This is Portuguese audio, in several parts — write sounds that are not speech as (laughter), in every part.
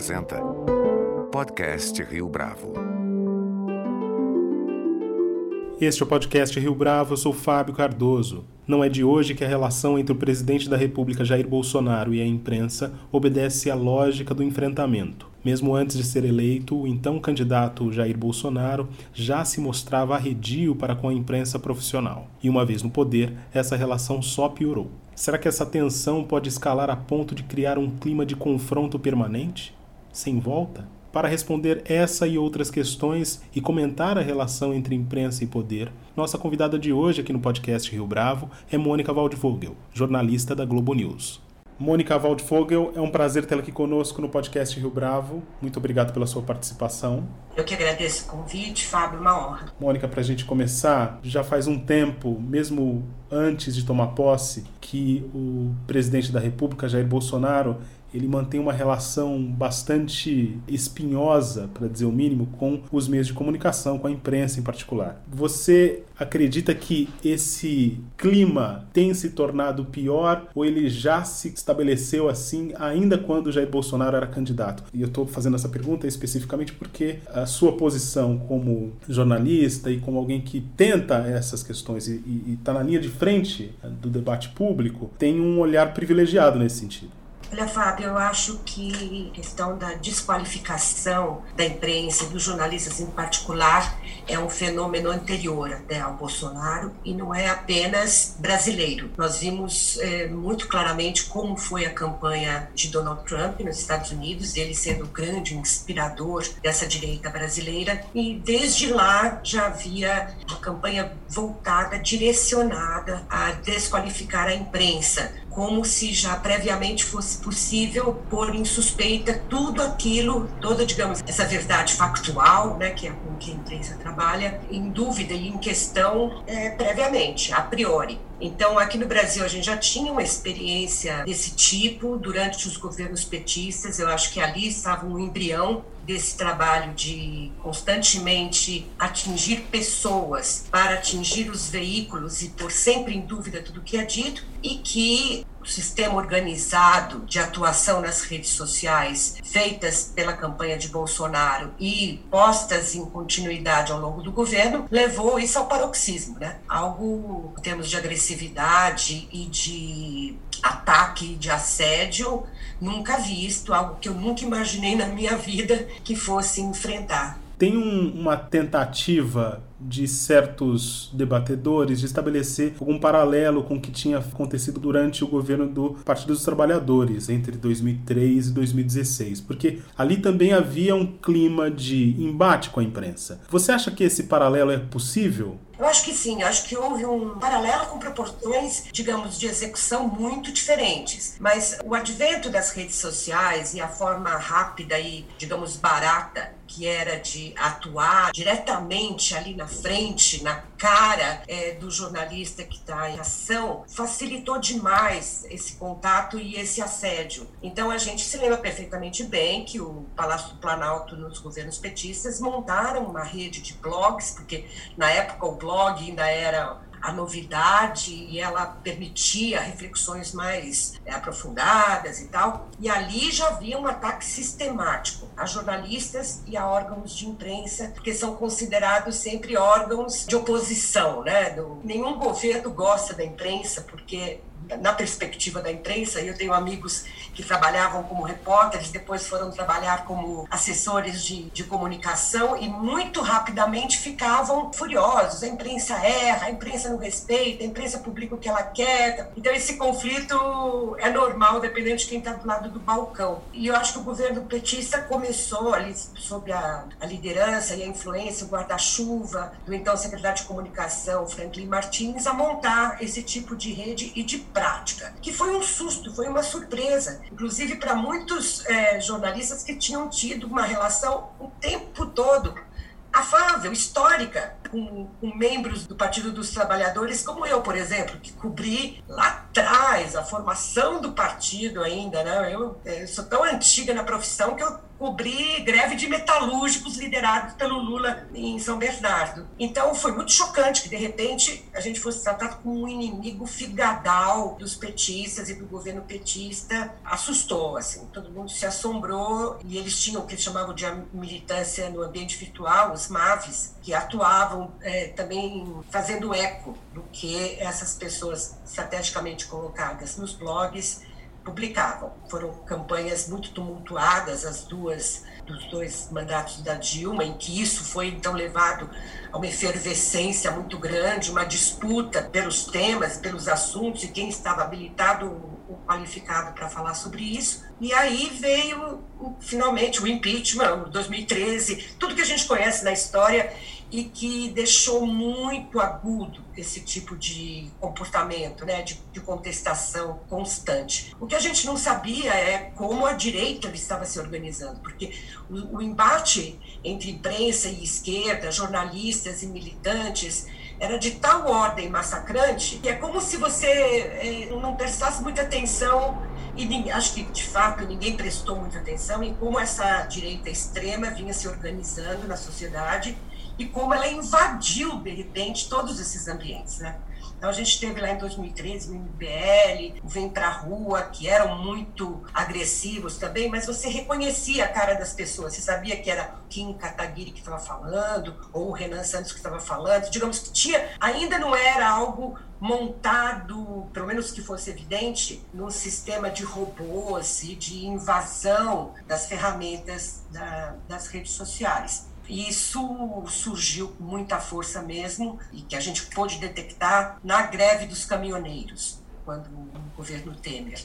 apresenta Podcast Rio Bravo. Este é o podcast Rio Bravo, eu sou Fábio Cardoso. Não é de hoje que a relação entre o presidente da República Jair Bolsonaro e a imprensa obedece à lógica do enfrentamento. Mesmo antes de ser eleito, o então candidato Jair Bolsonaro já se mostrava arredio para com a imprensa profissional. E uma vez no poder, essa relação só piorou. Será que essa tensão pode escalar a ponto de criar um clima de confronto permanente? Sem volta? Para responder essa e outras questões e comentar a relação entre imprensa e poder, nossa convidada de hoje aqui no podcast Rio Bravo é Mônica Waldvogel, jornalista da Globo News. Mônica Waldvogel, é um prazer tê-la aqui conosco no podcast Rio Bravo. Muito obrigado pela sua participação. Eu que agradeço o convite, Fábio, uma honra. Mônica, para a gente começar, já faz um tempo, mesmo antes de tomar posse, que o presidente da República, Jair Bolsonaro, ele mantém uma relação bastante espinhosa, para dizer o mínimo, com os meios de comunicação, com a imprensa em particular. Você acredita que esse clima tem se tornado pior ou ele já se estabeleceu assim ainda quando Jair Bolsonaro era candidato? E eu estou fazendo essa pergunta especificamente porque a sua posição como jornalista e como alguém que tenta essas questões e está na linha de frente do debate público tem um olhar privilegiado nesse sentido. Olha, Fábio, eu acho que a questão da desqualificação da imprensa e dos jornalistas em particular é um fenômeno anterior até ao Bolsonaro e não é apenas brasileiro. Nós vimos é, muito claramente como foi a campanha de Donald Trump nos Estados Unidos, ele sendo o grande inspirador dessa direita brasileira, e desde lá já havia uma campanha voltada, direcionada a desqualificar a imprensa como se já previamente fosse possível pôr em suspeita tudo aquilo, toda, digamos, essa verdade factual, né, que é com que a imprensa trabalha, em dúvida e em questão é, previamente, a priori. Então, aqui no Brasil, a gente já tinha uma experiência desse tipo durante os governos petistas. Eu acho que ali estava um embrião desse trabalho de constantemente atingir pessoas para atingir os veículos e pôr sempre em dúvida tudo o que é dito, e que sistema organizado de atuação nas redes sociais feitas pela campanha de Bolsonaro e postas em continuidade ao longo do governo levou isso ao paroxismo, né? Algo em termos de agressividade e de ataque, de assédio nunca visto, algo que eu nunca imaginei na minha vida que fosse enfrentar. Tem um, uma tentativa de certos debatedores de estabelecer algum paralelo com o que tinha acontecido durante o governo do Partido dos Trabalhadores entre 2003 e 2016, porque ali também havia um clima de embate com a imprensa. Você acha que esse paralelo é possível? Eu acho que sim, acho que houve um paralelo com proporções, digamos, de execução muito diferentes. Mas o advento das redes sociais e a forma rápida e, digamos, barata que era de atuar diretamente ali na frente, na cara é, do jornalista que está em ação, facilitou demais esse contato e esse assédio. Então a gente se lembra perfeitamente bem que o Palácio do Planalto, nos governos petistas, montaram uma rede de blogs, porque na época o blog ainda era a novidade e ela permitia reflexões mais é, aprofundadas e tal. E ali já havia um ataque sistemático a jornalistas e a órgãos de imprensa, porque são considerados sempre órgãos de oposição, né? nenhum governo gosta da imprensa porque na perspectiva da imprensa, eu tenho amigos que trabalhavam como repórteres, depois foram trabalhar como assessores de, de comunicação e muito rapidamente ficavam furiosos. A imprensa erra, a imprensa não respeita, a imprensa publica o que ela quer. Então, esse conflito é normal, dependendo de quem está do lado do balcão. E eu acho que o governo petista começou ali, sob a, a liderança e a influência, o guarda-chuva do então secretário de comunicação, Franklin Martins, a montar esse tipo de rede e de prática, que foi um susto, foi uma surpresa, inclusive para muitos é, jornalistas que tinham tido uma relação o tempo todo afável, histórica, com, com, membros do Partido dos Trabalhadores, como eu, por exemplo, que cobri lá atrás a formação do partido ainda, né? Eu, eu sou tão antiga na profissão que eu cobrir greve de metalúrgicos liderados pelo Lula em São Bernardo. Então foi muito chocante que de repente a gente fosse tratado como um inimigo figadal dos petistas e do governo petista. Assustou, assim, todo mundo se assombrou e eles tinham o que eles chamavam de militância no ambiente virtual, os MAVs, que atuavam é, também fazendo eco do que essas pessoas estrategicamente colocadas nos blogs publicavam. Foram campanhas muito tumultuadas, as duas dos dois mandatos da Dilma, em que isso foi então levado a uma efervescência muito grande, uma disputa pelos temas, pelos assuntos e quem estava habilitado ou qualificado para falar sobre isso. E aí veio finalmente o impeachment, 2013, tudo que a gente conhece na história e que deixou muito agudo esse tipo de comportamento, né, de, de, contestação constante. O que a gente não sabia é como a direita estava se organizando, porque o, o embate entre imprensa e esquerda, jornalistas e militantes, era de tal ordem massacrante que é como se você é, não prestasse muita atenção e acho que de fato ninguém prestou muita atenção em como essa direita extrema vinha se organizando na sociedade e como ela invadiu, de repente, todos esses ambientes, né? Então a gente teve lá em 2013 o MBL, o Vem Pra Rua, que eram muito agressivos também, mas você reconhecia a cara das pessoas, você sabia que era Kim Kataguiri que estava falando, ou o Renan Santos que estava falando, digamos que tinha, ainda não era algo montado, pelo menos que fosse evidente, num sistema de robôs e de invasão das ferramentas da, das redes sociais. E isso surgiu com muita força mesmo e que a gente pôde detectar na greve dos caminhoneiros, quando o governo Temer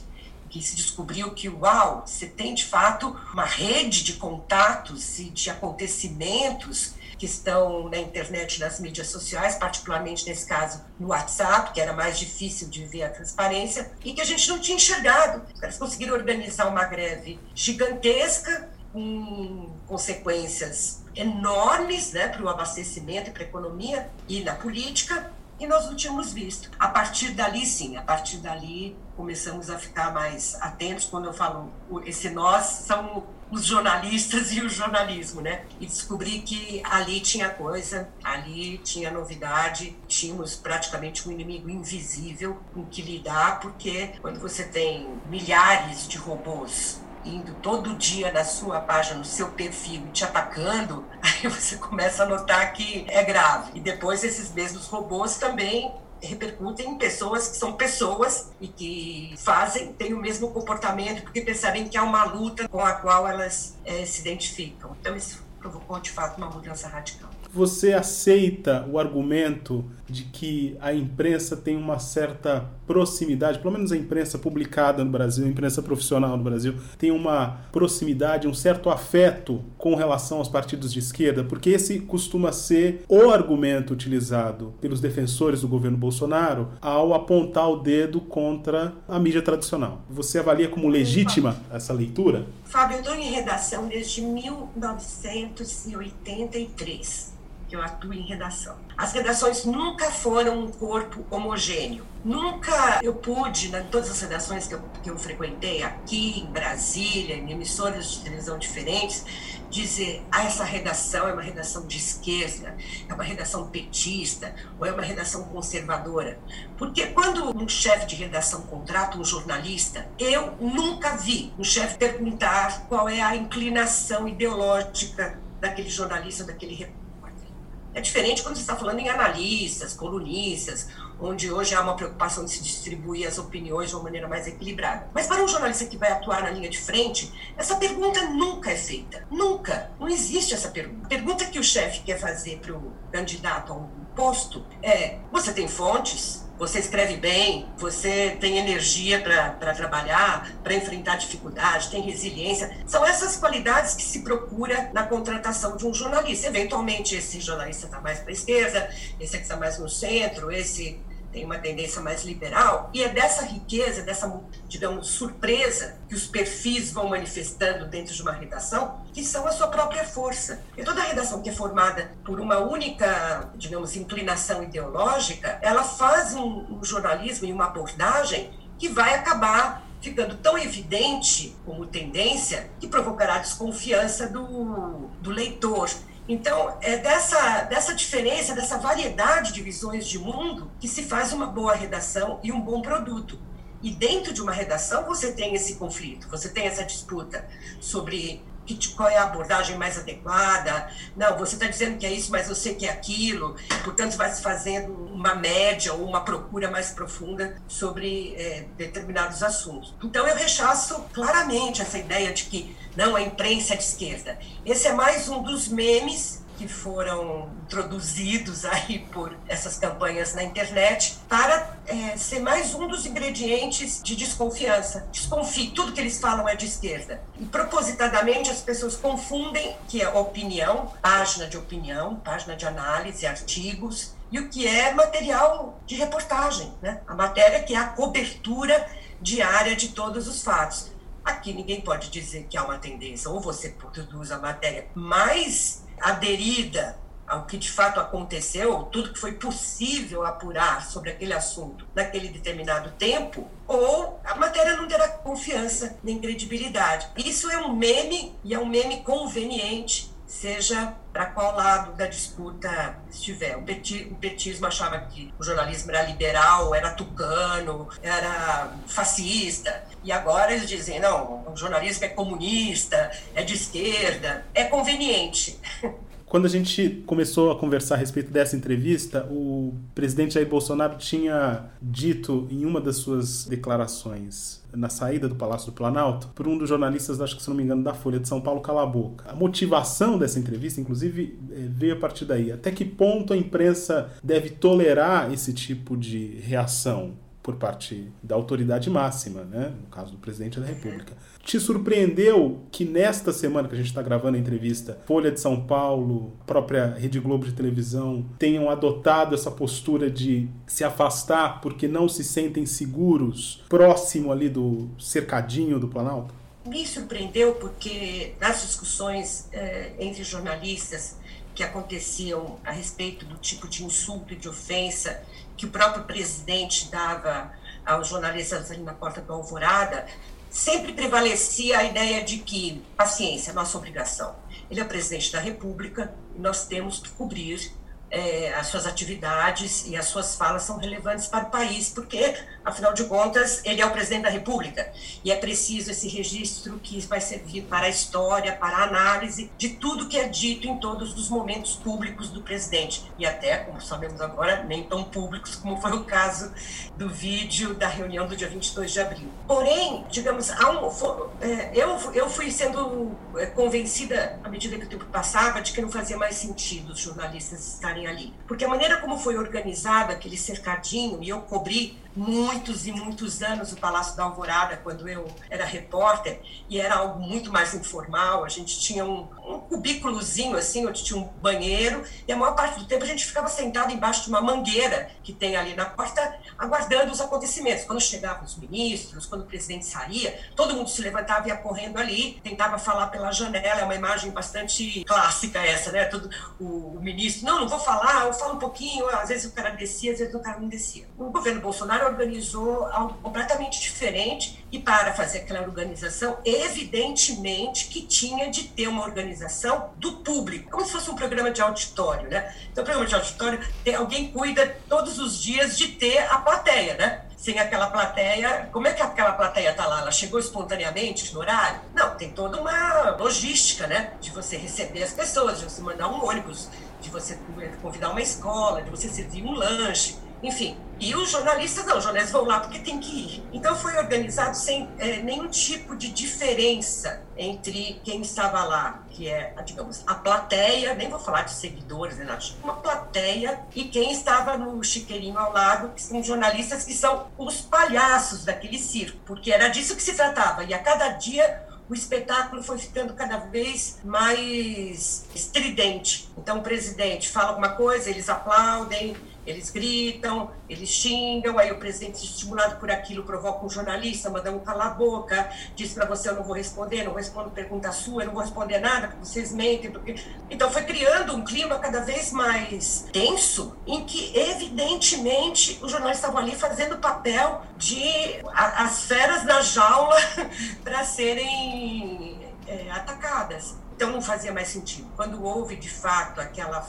que se descobriu que, uau, você tem de fato uma rede de contatos e de acontecimentos que estão na internet, nas mídias sociais, particularmente nesse caso no WhatsApp, que era mais difícil de ver a transparência, e que a gente não tinha enxergado. Eles conseguiram organizar uma greve gigantesca, com consequências enormes né, para o abastecimento e para a economia e na política, e nós não tínhamos visto. A partir dali, sim, a partir dali começamos a ficar mais atentos. Quando eu falo esse nós, são os jornalistas (laughs) e o jornalismo, né? E descobri que ali tinha coisa, ali tinha novidade, tínhamos praticamente um inimigo invisível com que lidar, porque quando você tem milhares de robôs indo todo dia na sua página, no seu perfil, te atacando, (laughs) aí você começa a notar que é grave. E depois esses mesmos robôs também repercutem em pessoas que são pessoas e que fazem, têm o mesmo comportamento, porque percebem que há uma luta com a qual elas é, se identificam. Então isso provocou de fato uma mudança radical. Você aceita o argumento de que a imprensa tem uma certa proximidade, pelo menos a imprensa publicada no Brasil, a imprensa profissional no Brasil, tem uma proximidade, um certo afeto com relação aos partidos de esquerda, porque esse costuma ser o argumento utilizado pelos defensores do governo Bolsonaro ao apontar o dedo contra a mídia tradicional. Você avalia como legítima essa leitura? Fábio, eu estou em redação desde 1983 que eu atuo em redação. As redações nunca foram um corpo homogêneo. Nunca eu pude, em todas as redações que eu, que eu frequentei, aqui em Brasília, em emissoras de televisão diferentes, dizer, ah, essa redação é uma redação de esquerda, é uma redação petista, ou é uma redação conservadora. Porque quando um chefe de redação contrata um jornalista, eu nunca vi um chefe perguntar qual é a inclinação ideológica daquele jornalista, daquele repórter é diferente quando você está falando em analistas, colunistas, onde hoje há uma preocupação de se distribuir as opiniões de uma maneira mais equilibrada. Mas para um jornalista que vai atuar na linha de frente, essa pergunta nunca é feita. Nunca. Não existe essa pergunta. A pergunta que o chefe quer fazer para o candidato a um posto é: você tem fontes? Você escreve bem, você tem energia para trabalhar, para enfrentar dificuldade, tem resiliência. São essas qualidades que se procura na contratação de um jornalista. Eventualmente, esse jornalista está mais para a esquerda, esse aqui está mais no centro, esse tem uma tendência mais liberal, e é dessa riqueza, dessa, digamos, surpresa que os perfis vão manifestando dentro de uma redação, que são a sua própria força. E toda redação que é formada por uma única, digamos, inclinação ideológica, ela faz um, um jornalismo e uma abordagem que vai acabar ficando tão evidente como tendência que provocará desconfiança do, do leitor. Então, é dessa, dessa diferença, dessa variedade de visões de mundo que se faz uma boa redação e um bom produto. E dentro de uma redação você tem esse conflito, você tem essa disputa sobre que, qual é a abordagem mais adequada. Não, você está dizendo que é isso, mas eu sei que é aquilo. Portanto, vai se fazendo uma média ou uma procura mais profunda sobre é, determinados assuntos. Então, eu rechaço claramente essa ideia de que não, a imprensa é de esquerda. Esse é mais um dos memes que foram introduzidos aí por essas campanhas na internet para é, ser mais um dos ingredientes de desconfiança. Desconfie, tudo que eles falam é de esquerda. E propositadamente as pessoas confundem que é opinião, página de opinião, página de análise, artigos, e o que é material de reportagem, né? A matéria que é a cobertura diária de todos os fatos. Aqui ninguém pode dizer que há uma tendência, ou você produz a matéria mais aderida ao que de fato aconteceu, tudo que foi possível apurar sobre aquele assunto naquele determinado tempo, ou a matéria não terá confiança nem credibilidade. Isso é um meme e é um meme conveniente seja para qual lado da disputa estiver. O, petismo achava que o jornalismo era liberal, era tucano, era fascista, e agora eles dizem, não, o jornalismo é comunista, é de esquerda, é conveniente. (laughs) Quando a gente começou a conversar a respeito dessa entrevista, o presidente Jair Bolsonaro tinha dito em uma das suas declarações na saída do Palácio do Planalto por um dos jornalistas, acho que se não me engano, da Folha de São Paulo, cala a boca. A motivação dessa entrevista, inclusive, é, veio a partir daí. Até que ponto a imprensa deve tolerar esse tipo de reação? Por parte da autoridade máxima, né? no caso do presidente da República. Te surpreendeu que nesta semana que a gente está gravando a entrevista, Folha de São Paulo, própria Rede Globo de televisão, tenham adotado essa postura de se afastar porque não se sentem seguros próximo ali do cercadinho do Planalto? Me surpreendeu porque nas discussões eh, entre jornalistas que aconteciam a respeito do tipo de insulto e de ofensa que o próprio presidente dava aos jornalistas ali na porta do Alvorada, sempre prevalecia a ideia de que, paciência, nossa obrigação. Ele é presidente da República e nós temos que cobrir é, as suas atividades e as suas falas são relevantes para o país, porque, afinal de contas, ele é o presidente da República e é preciso esse registro que vai servir para a história, para a análise de tudo que é dito em todos os momentos públicos do presidente e até, como sabemos agora, nem tão públicos como foi o caso do vídeo da reunião do dia 22 de abril. Porém, digamos, um, é, eu, eu fui sendo é, convencida, à medida que o tempo passava, de que não fazia mais sentido os jornalistas estarem ali. Porque a maneira como foi organizado aquele cercadinho, e eu cobri muitos e muitos anos o Palácio da Alvorada quando eu era repórter e era algo muito mais informal. A gente tinha um, um cubículozinho assim, onde tinha um banheiro e a maior parte do tempo a gente ficava sentado embaixo de uma mangueira que tem ali na porta, aguardando os acontecimentos. Quando chegavam os ministros, quando o presidente saía, todo mundo se levantava e ia correndo ali, tentava falar pela janela. É uma imagem bastante clássica essa, né? Todo, o, o ministro, não, não vou falar, eu falo um pouquinho. Às vezes o cara descia, às vezes o cara não descia. O governo Bolsonaro organizou algo completamente diferente e para fazer aquela organização, evidentemente que tinha de ter uma organização do público, como se fosse um programa de auditório, né? Então, o programa de auditório, alguém cuida todos os dias de ter a plateia, né? sem aquela plateia. Como é que aquela plateia está lá? Ela chegou espontaneamente no horário? Não, tem toda uma logística, né? De você receber as pessoas, de você mandar um ônibus, de você convidar uma escola, de você servir um lanche. Enfim, e os jornalistas não, os jornalistas vão lá porque tem que ir. Então foi organizado sem é, nenhum tipo de diferença entre quem estava lá, que é, digamos, a plateia, nem vou falar de seguidores, né, uma plateia, e quem estava no chiqueirinho ao lado, que são jornalistas que são os palhaços daquele circo, porque era disso que se tratava. E a cada dia o espetáculo foi ficando cada vez mais estridente. Então, o presidente fala alguma coisa, eles aplaudem, Eles gritam, eles xingam, aí o presidente, estimulado por aquilo, provoca um jornalista, manda um calar a boca, diz para você: eu não vou responder, não respondo pergunta sua, eu não vou responder nada, porque vocês mentem. Porque... Então foi criando um clima cada vez mais tenso, em que, evidentemente, os jornalistas estavam ali fazendo o papel de as feras na jaula (laughs) para serem é, atacadas. Então não fazia mais sentido. Quando houve de fato aquela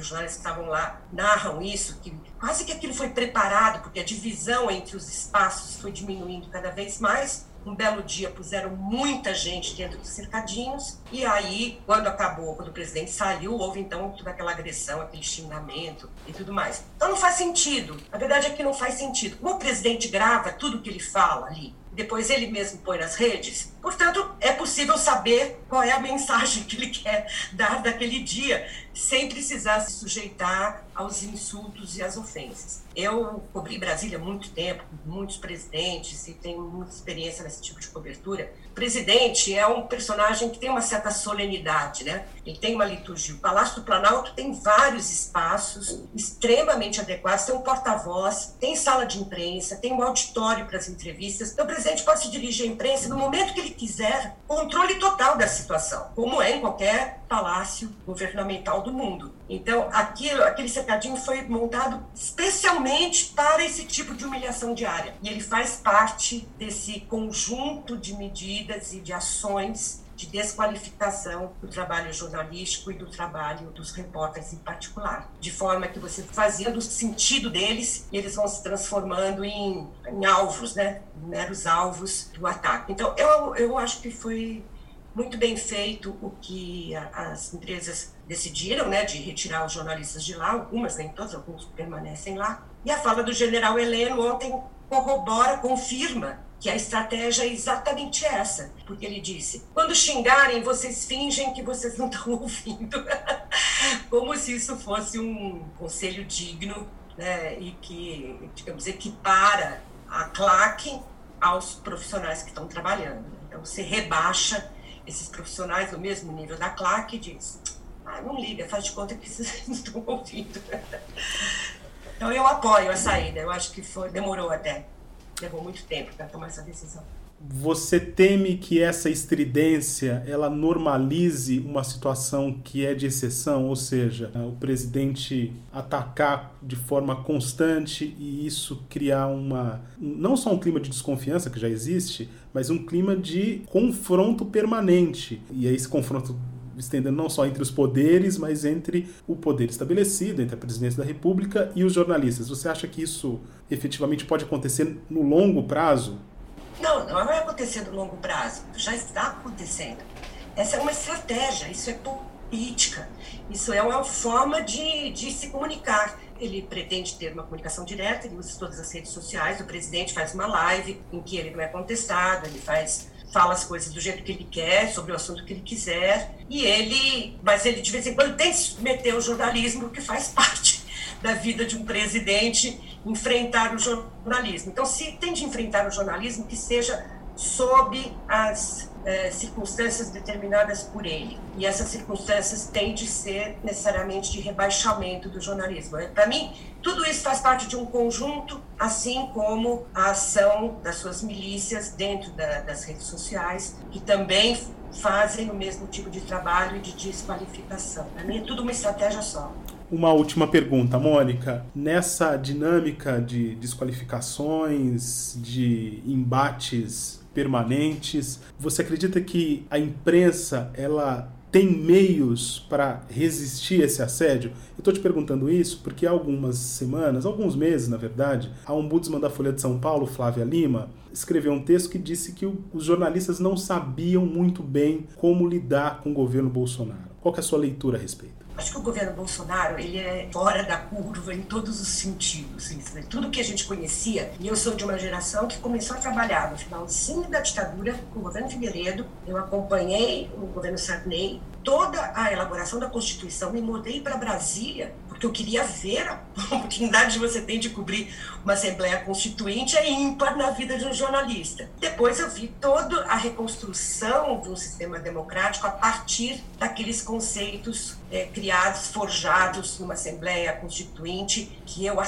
os jornalistas que estavam lá narram isso, que quase que aquilo foi preparado, porque a divisão entre os espaços foi diminuindo cada vez mais. Um belo dia puseram muita gente dentro dos cercadinhos, e aí, quando acabou, quando o presidente saiu, houve então toda aquela agressão, aquele xingamento e tudo mais. Então não faz sentido. A verdade é que não faz sentido. Como o presidente grava tudo que ele fala ali, depois ele mesmo põe nas redes. Portanto, é possível saber qual é a mensagem que ele quer dar daquele dia, sem precisar se sujeitar aos insultos e às ofensas. Eu cobri Brasília há muito tempo, muitos presidentes, e tenho muita experiência nesse tipo de cobertura. O presidente é um personagem que tem uma certa solenidade, né? Ele tem uma liturgia. O Palácio do Planalto tem vários espaços extremamente adequados, tem um porta-voz, tem sala de imprensa, tem um auditório para as entrevistas. Então, o presidente pode se dirigir à imprensa no momento que ele quiser, controle total da situação, como é em qualquer palácio governamental do mundo. Então, aquilo, aquele cercadinho foi montado especialmente para esse tipo de humilhação diária. E ele faz parte desse conjunto de medidas e de ações de desqualificação do trabalho jornalístico e do trabalho dos repórteres em particular. De forma que você fazia do sentido deles eles vão se transformando em, em alvos, né? meros alvos do ataque. Então, eu, eu acho que foi muito bem feito o que as empresas decidiram, né, de retirar os jornalistas de lá, algumas, nem todas, alguns permanecem lá. E a fala do general Heleno ontem corrobora, confirma que a estratégia é exatamente essa, porque ele disse: quando xingarem, vocês fingem que vocês não estão (laughs) ouvindo, como se isso fosse um conselho digno né, e que, digamos, equipara a claque aos profissionais que estão trabalhando. Então, se rebaixa esses profissionais do mesmo nível da claque e diz, ah, não liga, faz de conta que vocês (laughs) não estão ouvindo. Então eu apoio a saída, eu acho que foi, demorou até, levou muito tempo para tomar essa decisão. Você teme que essa estridência ela normalize uma situação que é de exceção, ou seja, o presidente atacar de forma constante e isso criar uma não só um clima de desconfiança que já existe, mas um clima de confronto permanente. E aí esse confronto estendendo não só entre os poderes, mas entre o poder estabelecido, entre a presidência da República e os jornalistas. Você acha que isso efetivamente pode acontecer no longo prazo? Não, não vai acontecer no longo prazo, já está acontecendo. Essa é uma estratégia, isso é política, isso é uma forma de, de se comunicar. Ele pretende ter uma comunicação direta, ele usa todas as redes sociais, o presidente faz uma live em que ele não é contestado, ele faz fala as coisas do jeito que ele quer, sobre o assunto que ele quiser, e ele, mas ele de vez em quando tem que submeter o jornalismo, que faz (laughs) parte da vida de um presidente enfrentar o jornalismo. Então, se tem de enfrentar o jornalismo, que seja sob as é, circunstâncias determinadas por ele. E essas circunstâncias têm de ser necessariamente de rebaixamento do jornalismo. Para mim, tudo isso faz parte de um conjunto, assim como a ação das suas milícias dentro da, das redes sociais, que também fazem o mesmo tipo de trabalho e de desqualificação. Para mim, é tudo uma estratégia só. Uma última pergunta, Mônica. Nessa dinâmica de desqualificações, de embates permanentes, você acredita que a imprensa ela tem meios para resistir a esse assédio? Eu estou te perguntando isso porque há algumas semanas, alguns meses na verdade, a ombudsman da Folha de São Paulo, Flávia Lima, escreveu um texto que disse que os jornalistas não sabiam muito bem como lidar com o governo Bolsonaro. Qual é a sua leitura a respeito? Acho que o governo Bolsonaro ele é fora da curva em todos os sentidos. Né? Tudo que a gente conhecia, e eu sou de uma geração que começou a trabalhar no finalzinho da ditadura com o governo Figueiredo, eu acompanhei o governo Sarney, toda a elaboração da Constituição, me mudei para Brasília porque eu queria ver a (laughs) oportunidade que você tem de cobrir uma Assembleia Constituinte é ímpar na vida de um jornalista. Depois eu vi toda a reconstrução de um sistema democrático a partir daqueles conceitos é, criados, forjados numa Assembleia Constituinte que eu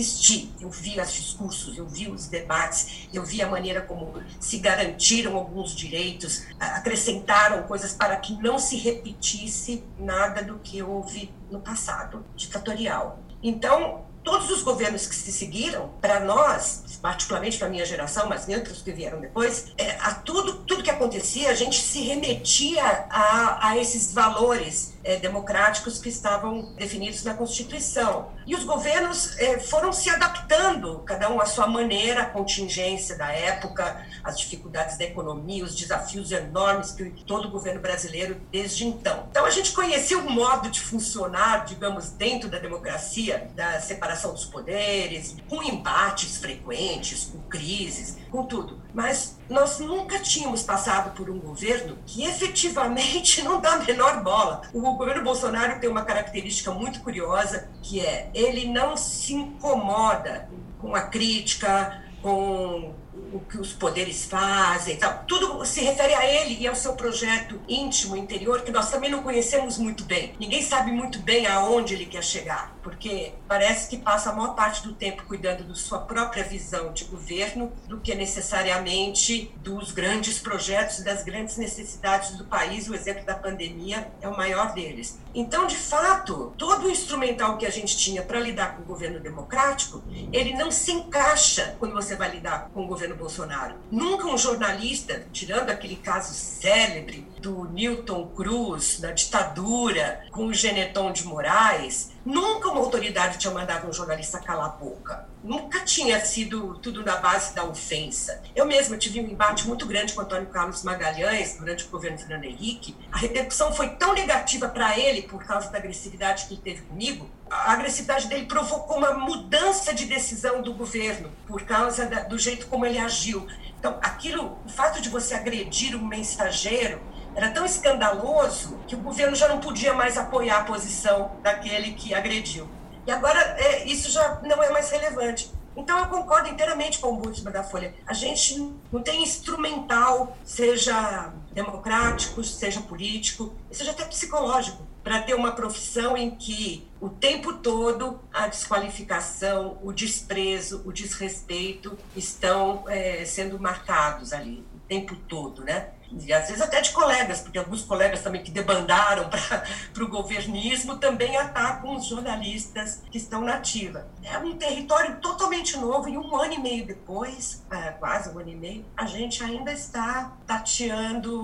assisti, eu vi os discursos, eu vi os debates, eu vi a maneira como se garantiram alguns direitos, acrescentaram coisas para que não se repetisse nada do que houve no passado ditatorial. Então, todos os governos que se seguiram, para nós, particularmente para a minha geração, mas nem outros que vieram depois, é, a tudo, tudo que acontecia, a gente se remetia a, a esses valores é, democráticos que estavam definidos na Constituição. E os governos é, foram se adaptando, cada um à sua maneira, à contingência da época, as dificuldades da economia, os desafios enormes que todo o governo brasileiro desde então. Então a gente conhecia o modo de funcionar, digamos, dentro da democracia, da separação dos poderes, com embates frequentes, com crises, com tudo. Mas nós nunca tínhamos passado por um governo que efetivamente (laughs) não dá a menor bola. O governo Bolsonaro tem uma característica muito curiosa, que é ele não se incomoda com a crítica, com o que os poderes fazem, tal. tudo se refere a ele e ao seu projeto íntimo, interior, que nós também não conhecemos muito bem. Ninguém sabe muito bem aonde ele quer chegar, porque parece que passa a maior parte do tempo cuidando da sua própria visão de governo do que necessariamente dos grandes projetos, das grandes necessidades do país. O exemplo da pandemia é o maior deles. Então, de fato, todo o instrumental que a gente tinha para lidar com o governo democrático, ele não se encaixa quando você vai lidar com o governo Bolsonaro. Nunca um jornalista, tirando aquele caso célebre do Newton Cruz, da ditadura, com o Geneton de Moraes, nunca uma autoridade tinha mandado um jornalista calar a boca. Nunca tinha sido tudo na base da ofensa. Eu mesma tive um embate muito grande com Antônio Carlos Magalhães durante o governo Fernando Henrique. A repercussão foi tão negativa para ele por causa da agressividade que ele teve comigo. A agressividade dele provocou uma mudança de decisão do governo por causa da, do jeito como ele agiu. Então, aquilo, o fato de você agredir um mensageiro era tão escandaloso que o governo já não podia mais apoiar a posição daquele que agrediu. E agora é, isso já não é mais relevante. Então eu concordo inteiramente com o Ombudsman da Folha. A gente não tem instrumental, seja democrático, seja político, seja até psicológico, para ter uma profissão em que o tempo todo a desqualificação, o desprezo, o desrespeito estão é, sendo marcados ali o tempo todo, né? E às vezes até de colegas, porque alguns colegas também que debandaram (laughs) para o governismo também atacam os jornalistas que estão na ativa. É um território totalmente novo e um ano e meio depois, é, quase um ano e meio, a gente ainda está tateando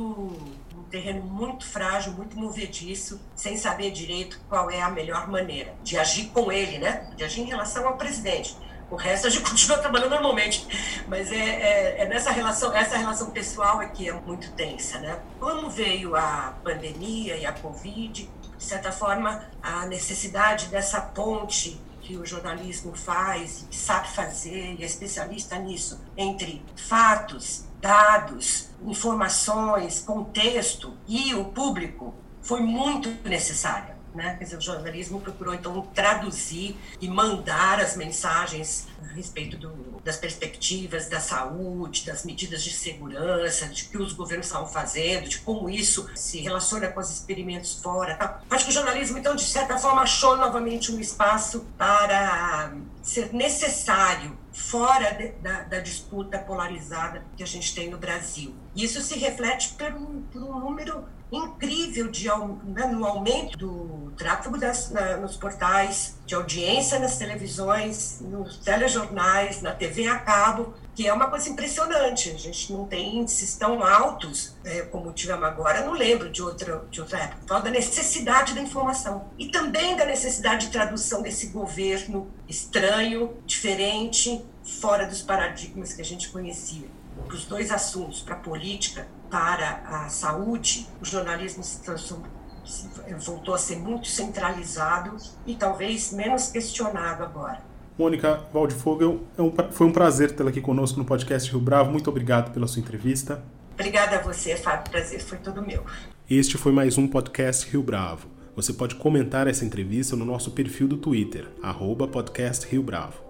um terreno muito frágil, muito movediço, sem saber direito qual é a melhor maneira de agir com ele, né? De agir em relação ao presidente o resto a gente (laughs) continua trabalhando normalmente, mas é, é, é, nessa relação, essa relação pessoal é que é muito tensa, né? Quando veio a pandemia e a Covid, de certa forma, a necessidade dessa ponte que o jornalismo faz, sabe fazer, e é especialista nisso, entre fatos, dados, informações, contexto e o público, foi muito necessária. Né? Quer dizer, o jornalismo procurou então traduzir e mandar as mensagens a respeito do, das perspectivas da saúde, das medidas de segurança, de que os governos estavam fazendo, de como isso se relaciona com os experimentos fora. Tá? Acho que o jornalismo, então, de certa forma, achou novamente um espaço para ser necessário fora de, da, da, disputa polarizada que a gente tem no Brasil. Isso se reflete por um, por um número incrível de, né, no aumento do tráfego das, na, nos portais, de audiência nas televisões, nos telejornais, na TV a cabo, que é uma coisa impressionante. A gente não tem índices tão altos é, como tivemos agora, não lembro de outra, de outra época. Fala da necessidade da informação e também da necessidade de tradução desse governo estranho, diferente, fora dos paradigmas que a gente conhecia. Para os dois assuntos, para a política para a saúde, o jornalismo se transformou voltou a ser muito centralizado e talvez menos questionado agora. Mônica Waldfogel, é foi um prazer tê-la aqui conosco no podcast Rio Bravo. Muito obrigado pela sua entrevista. Obrigada a você, Fábio. Prazer foi todo meu. Este foi mais um podcast Rio Bravo. você pode comentar essa entrevista no nosso perfil do Twitter, @podcastriobravo